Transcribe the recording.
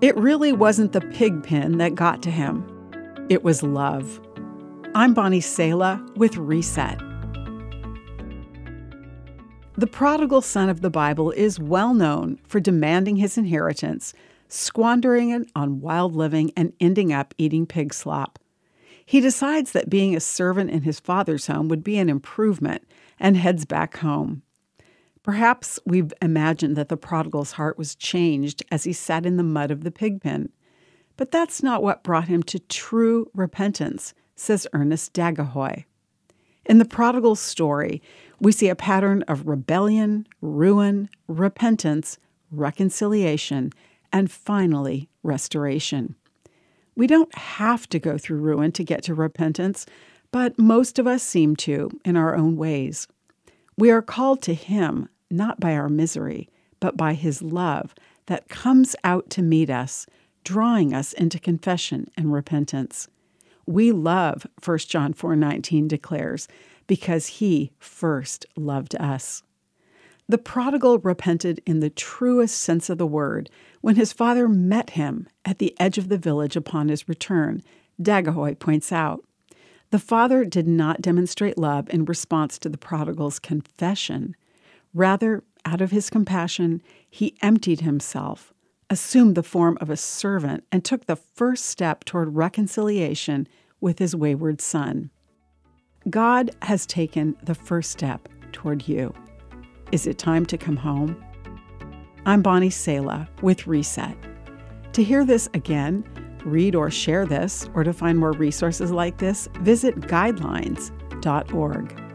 It really wasn't the pig pen that got to him, it was love. I'm Bonnie Sala with Reset. The prodigal son of the Bible is well known for demanding his inheritance, squandering it on wild living, and ending up eating pig slop. He decides that being a servant in his father's home would be an improvement and heads back home. Perhaps we've imagined that the prodigal's heart was changed as he sat in the mud of the pig pen. But that's not what brought him to true repentance, says Ernest Dagohoy. In the prodigal story, we see a pattern of rebellion, ruin, repentance, reconciliation, and finally, restoration. We don't have to go through ruin to get to repentance, but most of us seem to in our own ways. We are called to Him not by our misery, but by His love that comes out to meet us, drawing us into confession and repentance. We love, 1 John 4:19 declares, because he first loved us. The prodigal repented in the truest sense of the word when his father met him at the edge of the village upon his return, Dagohoy points out. The father did not demonstrate love in response to the prodigal's confession. Rather, out of his compassion, he emptied himself, assumed the form of a servant, and took the first step toward reconciliation with his wayward son. God has taken the first step toward you. Is it time to come home? I'm Bonnie Sala with Reset. To hear this again, read or share this, or to find more resources like this, visit guidelines.org.